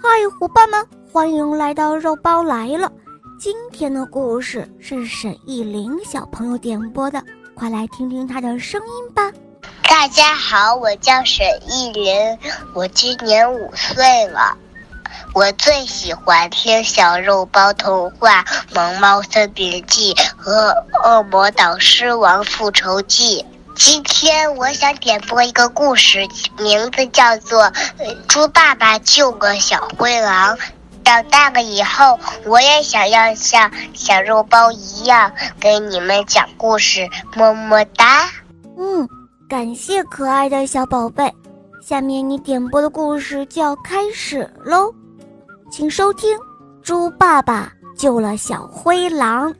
嗨，伙伴们，欢迎来到肉包来了。今天的故事是沈艺林小朋友点播的，快来听听他的声音吧。大家好，我叫沈艺林，我今年五岁了。我最喜欢听小肉包童话《萌猫森林记》和《恶魔岛狮王复仇记》。今天我想点播一个故事，名字叫做《猪爸爸救个小灰狼》。长大了以后，我也想要像小肉包一样给你们讲故事。么么哒。嗯，感谢可爱的小宝贝。下面你点播的故事就要开始喽，请收听《猪爸爸救了小灰狼》。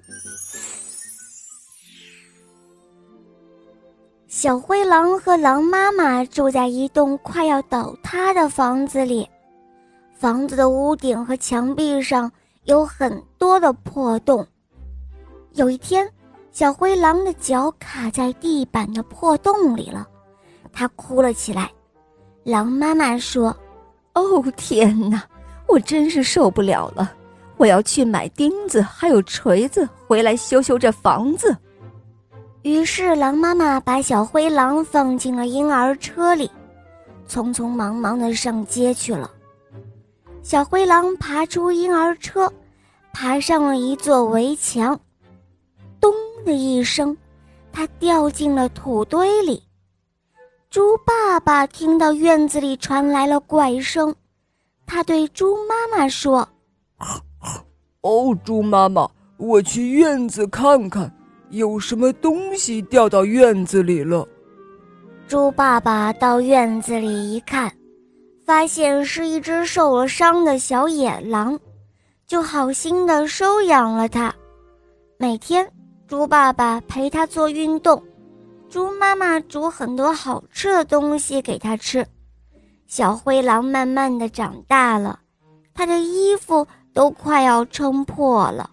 小灰狼和狼妈妈住在一栋快要倒塌的房子里，房子的屋顶和墙壁上有很多的破洞。有一天，小灰狼的脚卡在地板的破洞里了，它哭了起来。狼妈妈说：“哦，天哪，我真是受不了了！我要去买钉子还有锤子回来修修这房子。”于是，狼妈妈把小灰狼放进了婴儿车里，匆匆忙忙地上街去了。小灰狼爬出婴儿车，爬上了一座围墙，咚的一声，它掉进了土堆里。猪爸爸听到院子里传来了怪声，他对猪妈妈说：“哦，猪妈妈，我去院子看看。”有什么东西掉到院子里了？猪爸爸到院子里一看，发现是一只受了伤的小野狼，就好心的收养了它。每天，猪爸爸陪它做运动，猪妈妈煮很多好吃的东西给它吃。小灰狼慢慢的长大了，它的衣服都快要撑破了。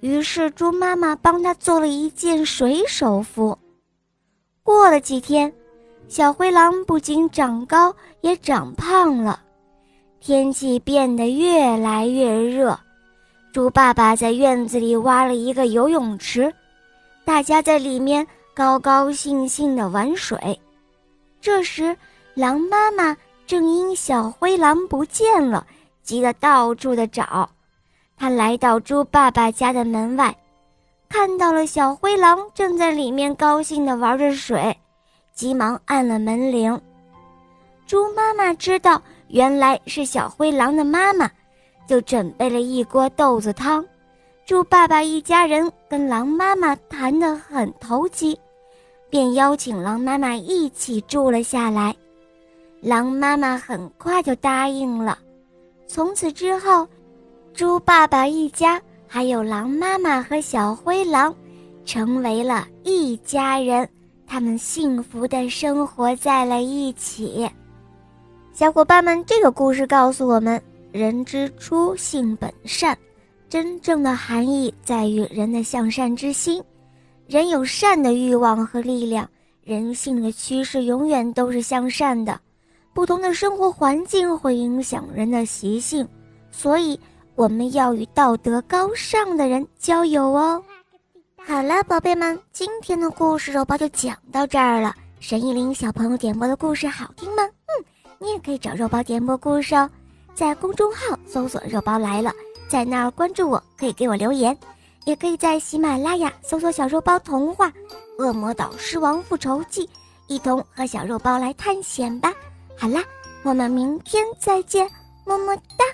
于是，猪妈妈帮他做了一件水手服。过了几天，小灰狼不仅长高，也长胖了。天气变得越来越热，猪爸爸在院子里挖了一个游泳池，大家在里面高高兴兴地玩水。这时，狼妈妈正因小灰狼不见了，急得到处的找。他来到猪爸爸家的门外，看到了小灰狼正在里面高兴地玩着水，急忙按了门铃。猪妈妈知道原来是小灰狼的妈妈，就准备了一锅豆子汤。猪爸爸一家人跟狼妈妈谈得很投机，便邀请狼妈妈一起住了下来。狼妈妈很快就答应了，从此之后。猪爸爸一家，还有狼妈妈和小灰狼，成为了一家人。他们幸福的生活在了一起。小伙伴们，这个故事告诉我们：人之初，性本善。真正的含义在于人的向善之心。人有善的欲望和力量，人性的趋势永远都是向善的。不同的生活环境会影响人的习性，所以。我们要与道德高尚的人交友哦。好了，宝贝们，今天的故事肉包就讲到这儿了。神一林小朋友点播的故事好听吗？嗯，你也可以找肉包点播故事哦，在公众号搜索“肉包来了”，在那儿关注我，可以给我留言，也可以在喜马拉雅搜索“小肉包童话《恶魔岛狮王复仇记》，一同和小肉包来探险吧。好啦，我们明天再见，么么哒。